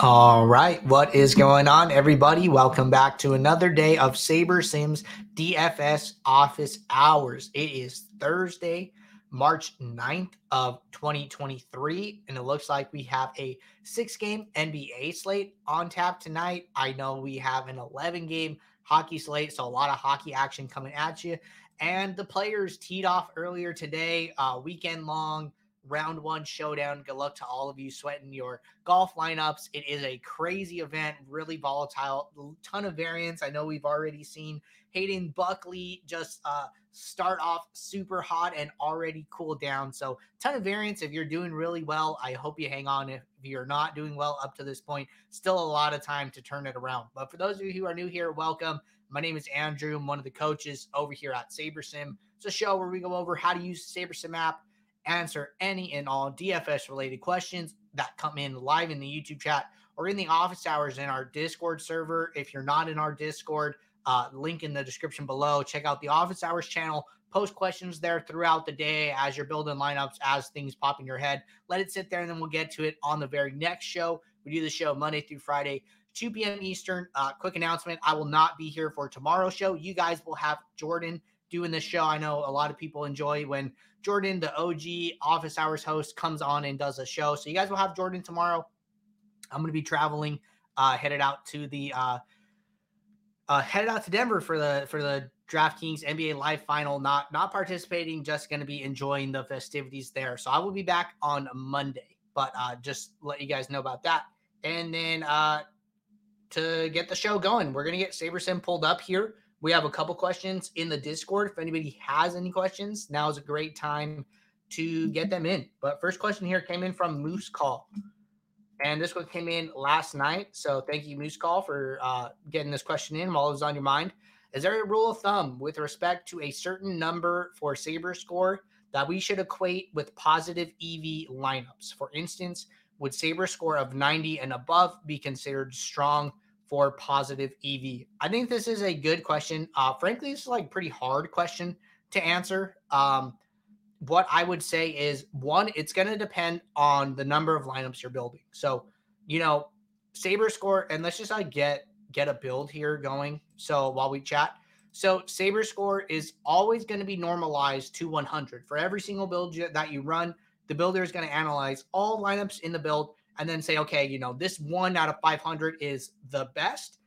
All right, what is going on, everybody? Welcome back to another day of SaberSim's DFS office hours. It is Thursday, March 9th of 2023, and it looks like we have a six-game NBA slate on tap tonight. I know we have an 11-game hockey slate, so a lot of hockey action coming at you. And the players teed off earlier today, uh, weekend long round one showdown. Good luck to all of you sweating your golf lineups. It is a crazy event, really volatile, ton of variance. I know we've already seen Hayden Buckley just uh, start off super hot and already cool down. So, ton of variance. If you're doing really well, I hope you hang on. If you're not doing well up to this point, still a lot of time to turn it around. But for those of you who are new here, welcome. My name is Andrew. I'm one of the coaches over here at SaberSim. It's a show where we go over how to use the SaberSim app answer any and all DFS related questions that come in live in the YouTube chat or in the office hours in our Discord server. If you're not in our Discord, uh, link in the description below. Check out the office hours channel. Post questions there throughout the day as you're building lineups, as things pop in your head. Let it sit there, and then we'll get to it on the very next show. We do the show Monday through Friday, 2 p.m. Eastern. Uh, quick announcement I will not be here for tomorrow's show. You guys will have Jordan doing this show. I know a lot of people enjoy when Jordan, the OG office hours host, comes on and does a show. So you guys will have Jordan tomorrow. I'm going to be traveling, uh, headed out to the uh, uh, headed out to Denver for the for the DraftKings NBA Live Final. Not not participating, just going to be enjoying the festivities there. So I will be back on Monday, but uh, just let you guys know about that. And then uh, to get the show going, we're going to get SaberSim pulled up here. We have a couple questions in the Discord. If anybody has any questions, now is a great time to get them in. But first question here came in from Moose Call. And this one came in last night. So thank you, Moose Call, for uh, getting this question in while it was on your mind. Is there a rule of thumb with respect to a certain number for Saber score that we should equate with positive EV lineups? For instance, would Saber score of 90 and above be considered strong for positive EV? I think this is a good question. Uh, frankly, this is like pretty hard question to answer. Um, what I would say is one, it's going to depend on the number of lineups you're building. So, you know, Saber score, and let's just like get get a build here going. So while we chat, so Saber score is always going to be normalized to 100 for every single build that you run. The builder is going to analyze all lineups in the build and then say, okay, you know, this one out of 500 is the best.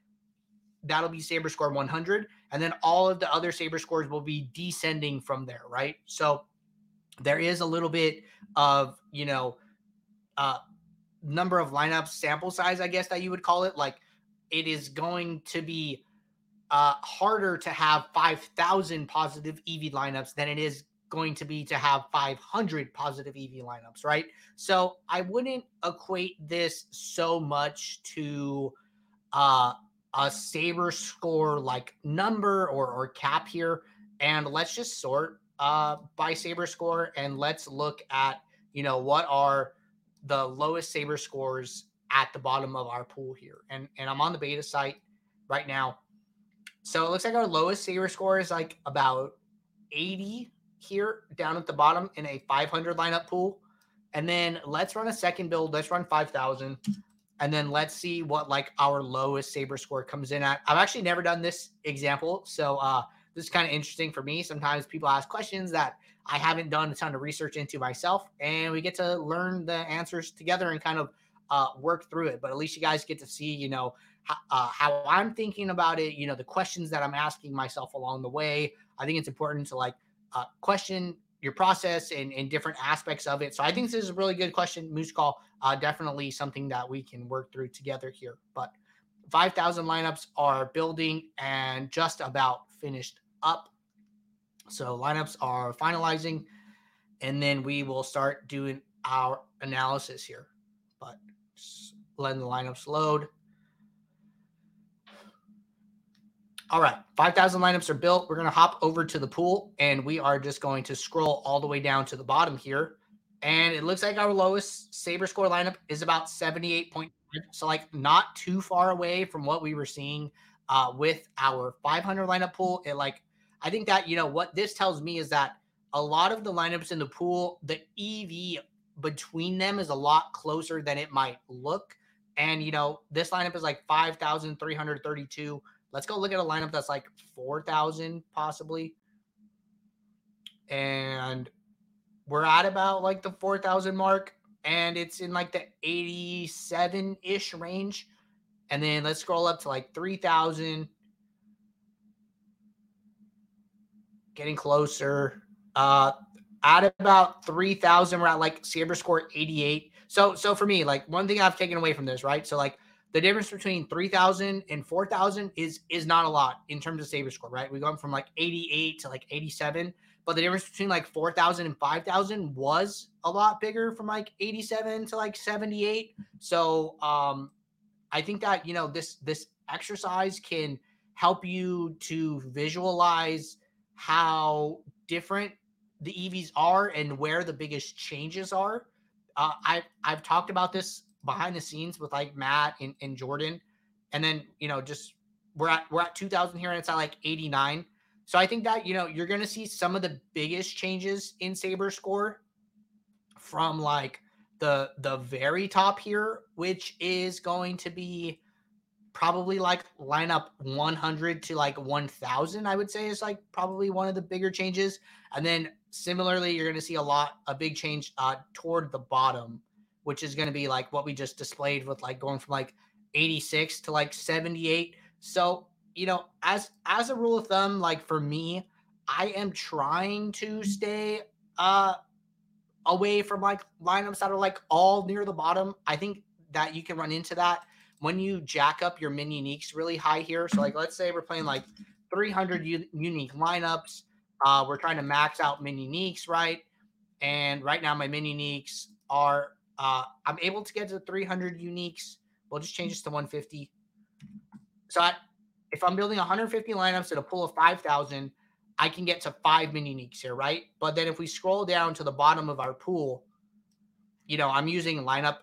That'll be Saber score 100. And then all of the other Saber scores will be descending from there, right? So there is a little bit of, you know, uh, number of lineups, sample size, I guess that you would call it. Like it is going to be uh, harder to have 5,000 positive EV lineups than it is going to be to have 500 positive EV lineups, right? So I wouldn't equate this so much to uh, a saber score like number or, or cap here. And let's just sort uh, by saber score and let's look at, you know, what are the lowest saber scores at the bottom of our pool here. And, and I'm on the beta site right now. So it looks like our lowest saber score is like about 80 here down at the bottom in a 500 lineup pool. And then let's run a second build. Let's run 5,000. And then let's see what like our lowest saber score comes in at. I've actually never done this example. So uh, this is kind of interesting for me. Sometimes people ask questions that I haven't done a ton of research into myself. And we get to learn the answers together and kind of uh, work through it. But at least you guys get to see, you know, uh, how I'm thinking about it, you know, the questions that I'm asking myself along the way. I think it's important to like uh, question your process and, and different aspects of it. So I think this is a really good question, Moose Call. Uh, definitely something that we can work through together here. But 5,000 lineups are building and just about finished up. So lineups are finalizing, and then we will start doing our analysis here. But letting the lineups load. All right, 5,000 lineups are built. We're going to hop over to the pool and we are just going to scroll all the way down to the bottom here. And it looks like our lowest Saber score lineup is about 78.5. So, like, not too far away from what we were seeing uh, with our 500 lineup pool. It, like, I think that, you know, what this tells me is that a lot of the lineups in the pool, the EV between them is a lot closer than it might look. And you know, this lineup is like 5,332. Let's go look at a lineup that's like 4,000 possibly. And we're at about like the 4,000 mark and it's in like the 87 ish range. And then let's scroll up to like 3,000. Getting closer. Uh, at about 3,000, we're at like Saber score 88. So, so for me, like one thing I've taken away from this, right? So, like the difference between 3,000 and 4,000 is is not a lot in terms of Saber score, right? We go from like 88 to like 87, but the difference between like 4,000 and 5,000 was a lot bigger from like 87 to like 78. So, um, I think that you know this this exercise can help you to visualize how different the EVs are and where the biggest changes are. Uh, I I've talked about this behind the scenes with like Matt and, and Jordan, and then you know just we're at we're at 2,000 here and it's at like 89. So I think that you know you're going to see some of the biggest changes in Saber score from like the the very top here, which is going to be probably like lineup 100 to like 1000 i would say is like probably one of the bigger changes and then similarly you're going to see a lot a big change uh toward the bottom which is going to be like what we just displayed with like going from like 86 to like 78 so you know as as a rule of thumb like for me i am trying to stay uh away from like lineups that are like all near the bottom i think that you can run into that when you jack up your min uniques really high here. So like let's say we're playing like 300 u- unique lineups. Uh, we're trying to max out min uniques, right? And right now my min uniques are uh, I'm able to get to 300 uniques. We'll just change this to 150. So I, if I'm building 150 lineups at a pool of 5,000, I can get to five min uniques here, right? But then if we scroll down to the bottom of our pool, you know, I'm using lineup.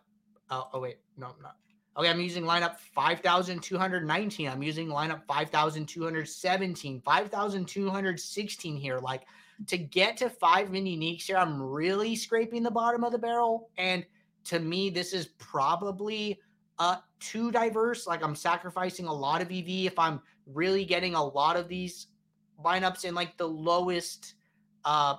Uh, oh wait, no, not Okay, I'm using lineup 5,219. I'm using lineup 5,217, 5,216 here. Like to get to five min uniques here, I'm really scraping the bottom of the barrel. And to me, this is probably uh too diverse. Like I'm sacrificing a lot of EV if I'm really getting a lot of these lineups in like the lowest uh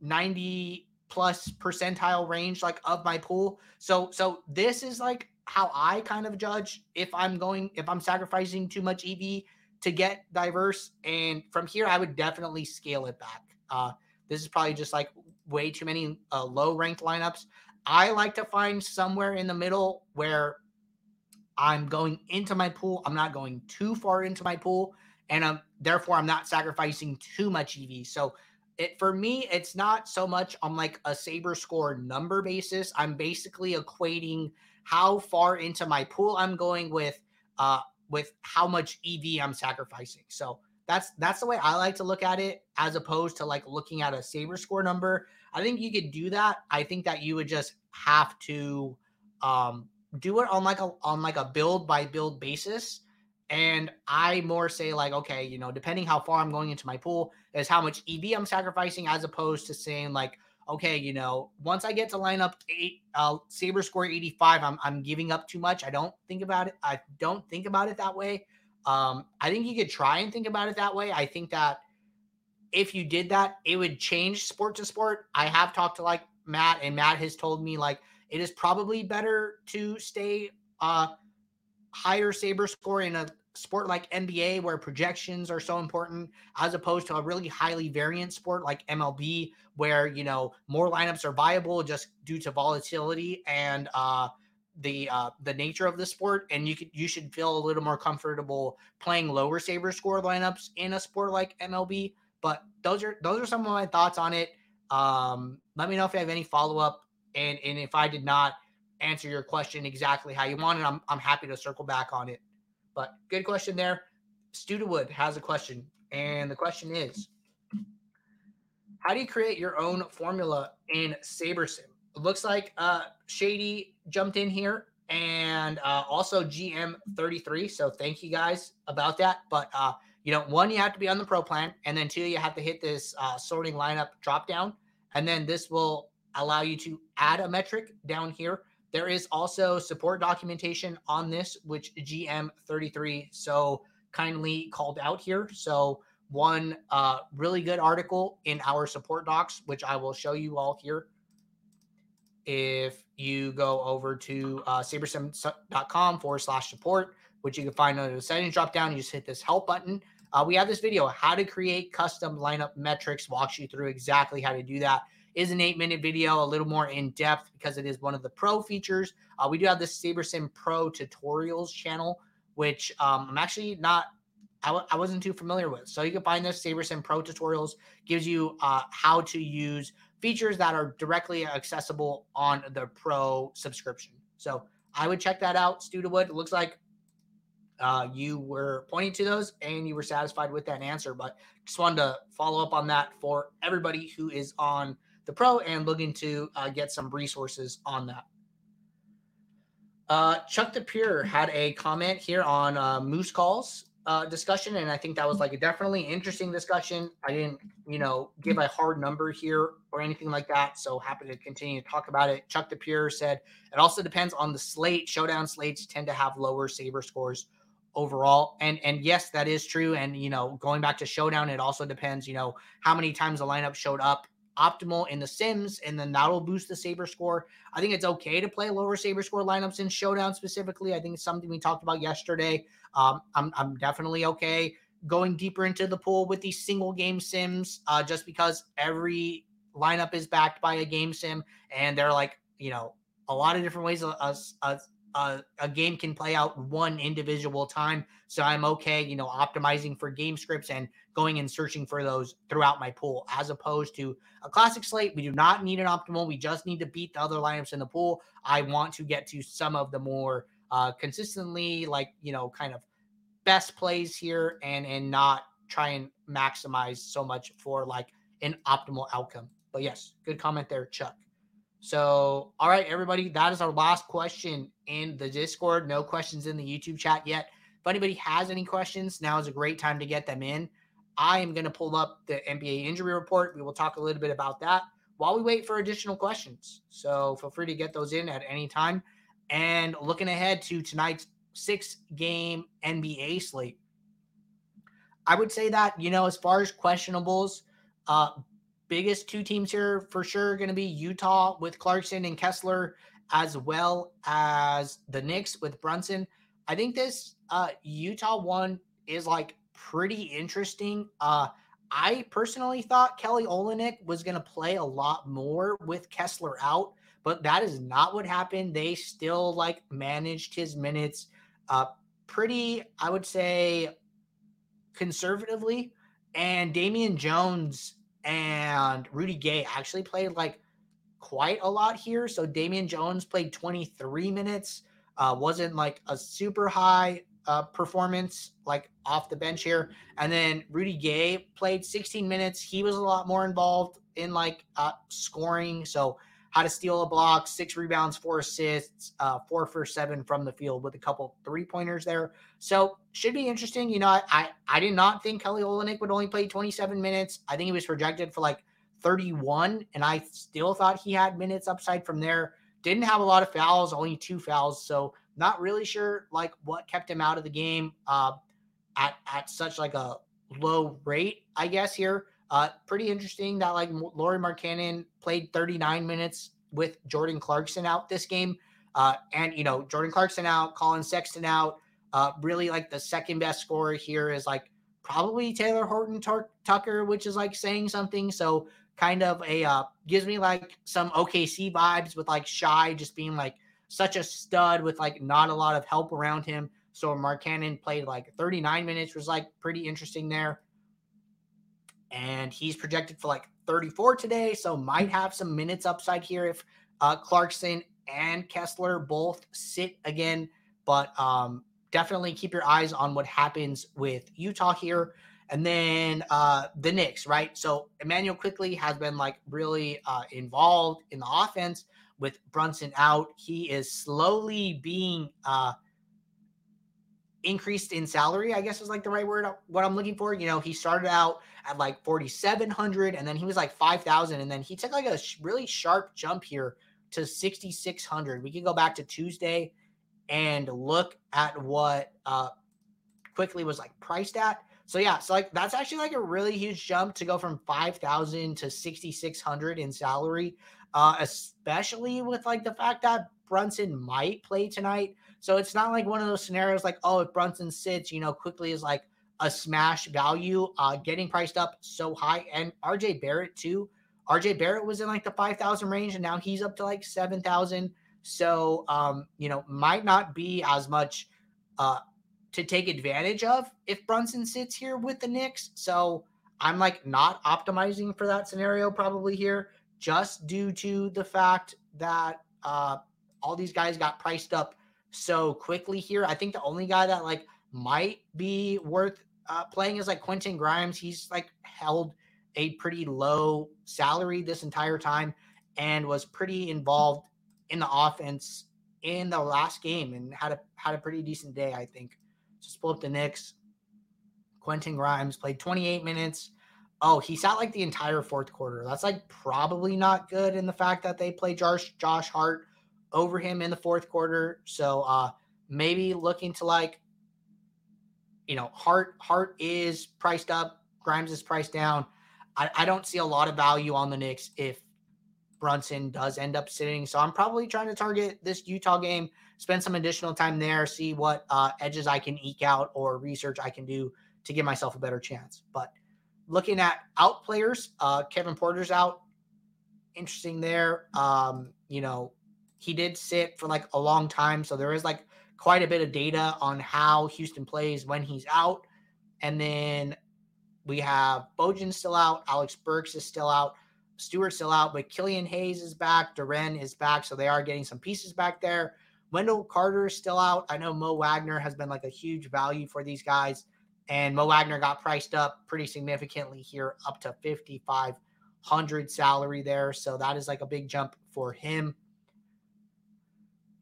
90 plus percentile range like of my pool. So so this is like how I kind of judge if I'm going if I'm sacrificing too much EV to get diverse. And from here, I would definitely scale it back. Uh, this is probably just like way too many uh, low ranked lineups. I like to find somewhere in the middle where I'm going into my pool. I'm not going too far into my pool, and I'm therefore I'm not sacrificing too much EV. So it for me, it's not so much on like a saber score number basis. I'm basically equating how far into my pool I'm going with uh with how much EV I'm sacrificing. So that's that's the way I like to look at it as opposed to like looking at a saber score number. I think you could do that. I think that you would just have to um do it on like a on like a build by build basis. And I more say like, okay, you know, depending how far I'm going into my pool is how much EV I'm sacrificing, as opposed to saying like, okay, you know, once I get to line up eight, uh, Saber score 85, I'm, I'm giving up too much. I don't think about it. I don't think about it that way. Um, I think you could try and think about it that way. I think that if you did that, it would change sport to sport. I have talked to like Matt, and Matt has told me like it is probably better to stay uh higher saber score in a sport like NBA where projections are so important, as opposed to a really highly variant sport like MLB where you know more lineups are viable just due to volatility and uh, the uh, the nature of the sport, and you could you should feel a little more comfortable playing lower saber score lineups in a sport like MLB. But those are those are some of my thoughts on it. Um, let me know if you have any follow up, and and if I did not answer your question exactly how you wanted, I'm I'm happy to circle back on it. But good question there. Studewood has a question, and the question is How do you create your own formula in SaberSim? It looks like uh, Shady jumped in here and uh, also GM33. So thank you guys about that. But, uh, you know, one, you have to be on the pro plan, and then two, you have to hit this uh, sorting lineup drop down. And then this will allow you to add a metric down here There is also support documentation on this, which GM33 so kindly called out here. So one uh, really good article in our support docs, which I will show you all here. If you go over to uh, sabersim.com forward slash support, which you can find under the settings drop down, you just hit this help button. Uh, we have this video, how to create custom lineup metrics, walks you through exactly how to do that is an eight minute video, a little more in depth because it is one of the pro features. Uh, we do have the SaberSim Pro tutorials channel, which um, I'm actually not, I w- I wasn't too familiar with. So you can find this SaberSim Pro tutorials, gives you uh, how to use features that are directly accessible on the pro subscription. So I would check that out, Studewood. It looks like uh, you were pointing to those and you were satisfied with that answer. But just wanted to follow up on that for everybody who is on the pro and looking to uh, get some resources on that. Uh, Chuck the Pure had a comment here on uh, Moose Calls uh, discussion, and I think that was like a definitely interesting discussion. I didn't, you know, give a hard number here or anything like that, so happy to continue to talk about it. Chuck the Pure said it also depends on the slate. Showdown slates tend to have lower saber scores overall, and and yes, that is true. And you know, going back to Showdown, it also depends, you know, how many times the lineup showed up optimal in the Sims, and then that'll boost the Saber score. I think it's okay to play lower Saber score lineups in Showdown specifically. I think it's something we talked about yesterday. Um, I'm, I'm definitely okay going deeper into the pool with these single game Sims uh, just because every lineup is backed by a game Sim, and they're like, you know, a lot of different ways a, a, a, a game can play out one individual time. So I'm okay, you know, optimizing for game scripts and going and searching for those throughout my pool, as opposed to a classic slate. We do not need an optimal. We just need to beat the other lineups in the pool. I want to get to some of the more uh, consistently, like you know, kind of best plays here, and and not try and maximize so much for like an optimal outcome. But yes, good comment there, Chuck. So, all right, everybody, that is our last question in the Discord. No questions in the YouTube chat yet. If anybody has any questions, now is a great time to get them in. I am going to pull up the NBA injury report. We will talk a little bit about that while we wait for additional questions. So, feel free to get those in at any time. And looking ahead to tonight's six game NBA slate, I would say that, you know, as far as questionables, uh, biggest two teams here for sure going to be Utah with Clarkson and Kessler, as well as the Knicks with Brunson. I think this uh, Utah one is like pretty interesting. Uh, I personally thought Kelly Olynyk was going to play a lot more with Kessler out, but that is not what happened. They still like managed his minutes uh, pretty, I would say, conservatively. And Damian Jones and Rudy Gay actually played like quite a lot here. So Damian Jones played 23 minutes. Uh, wasn't like a super high uh, performance like off the bench here. And then Rudy Gay played 16 minutes. He was a lot more involved in like uh, scoring. So how to steal a block, six rebounds, four assists, uh, four for seven from the field with a couple three pointers there. So should be interesting. You know, I, I, I did not think Kelly Olynyk would only play 27 minutes. I think he was projected for like 31, and I still thought he had minutes upside from there. Didn't have a lot of fouls, only two fouls. So not really sure like what kept him out of the game uh, at at such like a low rate, I guess here. Uh, pretty interesting that like Lauri Markkanen played 39 minutes with Jordan Clarkson out this game. Uh, and you know, Jordan Clarkson out, Collin Sexton out. Uh, really like the second best scorer here is like probably Talen Horton Tucker, which is like saying something. So kind of a uh, gives me like some OKC vibes with like Shai just being like such a stud with like not a lot of help around him. So Markkanen played like 39 minutes, was like pretty interesting there and he's projected for like 34 today, so might have some minutes upside here if uh, Clarkson and Kessler both sit again. But um, definitely keep your eyes on what happens with Utah here. And then uh, the Knicks, right? So Immanuel Quickley has been like really uh, involved in the offense with Brunson out. He is slowly being uh, increased in salary, I guess is like the right word, what I'm looking for. You know, he started out at like 4,700 and then he was like 5,000. And then he took like a sh- really sharp jump here to 6,600. We can go back to Tuesday and look at what uh, Quickley was like priced at. So yeah, so like that's actually like a really huge jump to go from 5,000 to 6,600 in salary, uh, especially with like the fact that Brunson might play tonight. So it's not like one of those scenarios like, oh, if Brunson sits, you know, Quickley is like a smash value, uh, getting priced up so high. And RJ Barrett too. RJ Barrett was in like the 5,000 range and now he's up to like 7,000. So, um, you know, might not be as much uh, to take advantage of if Brunson sits here with the Knicks. So I'm like not optimizing for that scenario probably here just due to the fact that uh, all these guys got priced up so quickly here. I think the only guy that like might be worth uh, playing as like Quentin Grimes. He's like held a pretty low salary this entire time and was pretty involved in the offense in the last game and had a had a pretty decent day, I think. Just pull up the Knicks. Quentin Grimes played 28 minutes. Oh, he sat like the entire fourth quarter. That's like probably not good in the fact that they play Josh Josh Hart over him in the fourth quarter. So uh maybe looking to like you know, Hart Hart is priced up, Grimes is priced down. I, I don't see a lot of value on the Knicks if Brunson does end up sitting. So I'm probably trying to target this Utah game, spend some additional time there, see what uh, edges I can eke out or research I can do to give myself a better chance. But looking at out players, uh, Kevin Porter's out. Interesting there. Um, you know, he did sit for like a long time. So there is like quite a bit of data on how Houston plays when he's out. And then we have Bojan still out, Alec Burks is still out. Stewart's still out, but Killian Hayes is back. Duren is back. So they are getting some pieces back there. Wendell Carter is still out. I know Mo Wagner has been like a huge value for these guys. And Mo Wagner got priced up pretty significantly here, up to 5,500 salary there. So that is like a big jump for him.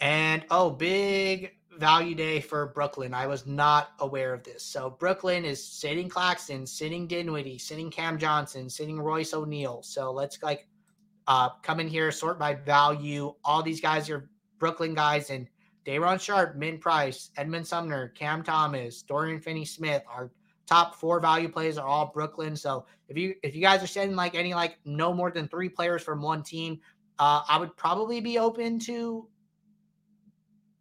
And oh, big value day for Brooklyn. I was not aware of this. So Brooklyn is sitting Claxton, sitting Dinwiddie, sitting Cam Johnson, sitting Royce O'Neale. So let's like uh, come in here, sort by value. All these guys are Brooklyn guys, and Day'Ron Sharpe, Min Price, Edmond Sumner, Cam Thomas, Dorian Finney-Smith. Our top four value plays are all Brooklyn. So if you if you guys are setting like any like no more than three players from one team, uh, I would probably be open to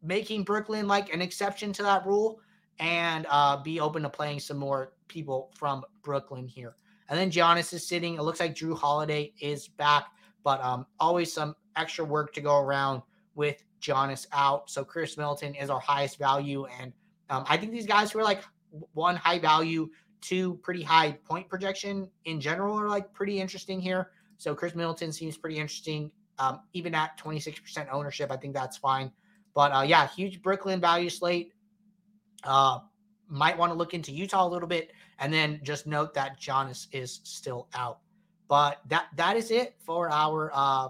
making Brooklyn like an exception to that rule and uh, be open to playing some more people from Brooklyn here. And then Giannis is sitting. It looks like Jrue Holiday is back, but um, always some extra work to go around with Giannis out. So Khris Middleton is our highest value. And um, I think these guys who are like one high value, two pretty high point projection in general are like pretty interesting here. So Khris Middleton seems pretty interesting. Um, even at 26% ownership, I think that's fine. But uh, yeah, huge Brooklyn value slate. Uh, might want to look into Utah a little bit, and then just note that Giannis is still out. But that that is it for our uh,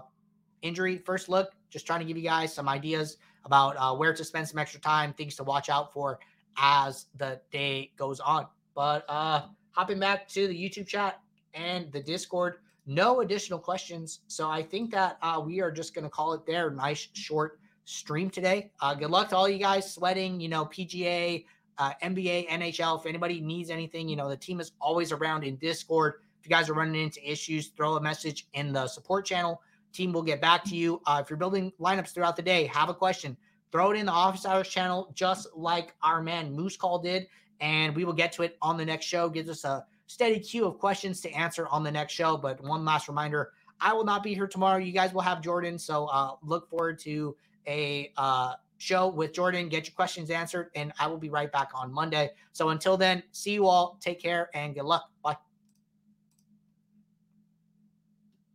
injury first look. Just trying to give you guys some ideas about uh, where to spend some extra time, things to watch out for as the day goes on. But uh, hopping back to the YouTube chat and the Discord, no additional questions. So I think that uh, we are just going to call it there. Nice short stream today. Uh, good luck to all you guys sweating, you know, PGA, uh, NBA, NHL. If anybody needs anything, you know, the team is always around in Discord. If you guys are running into issues, throw a message in the support channel. Team will get back to you. Uh, if you're building lineups throughout the day, have a question, throw it in the office hours channel, just like our man Moose Call did, and we will get to it on the next show. Gives us a steady queue of questions to answer on the next show. But one last reminder I will not be here tomorrow. You guys will have Jordan. So uh, look forward to a uh, show with Jordan. Get your questions answered, and I will be right back on Monday. So until then, see you all. Take care and good luck. Bye.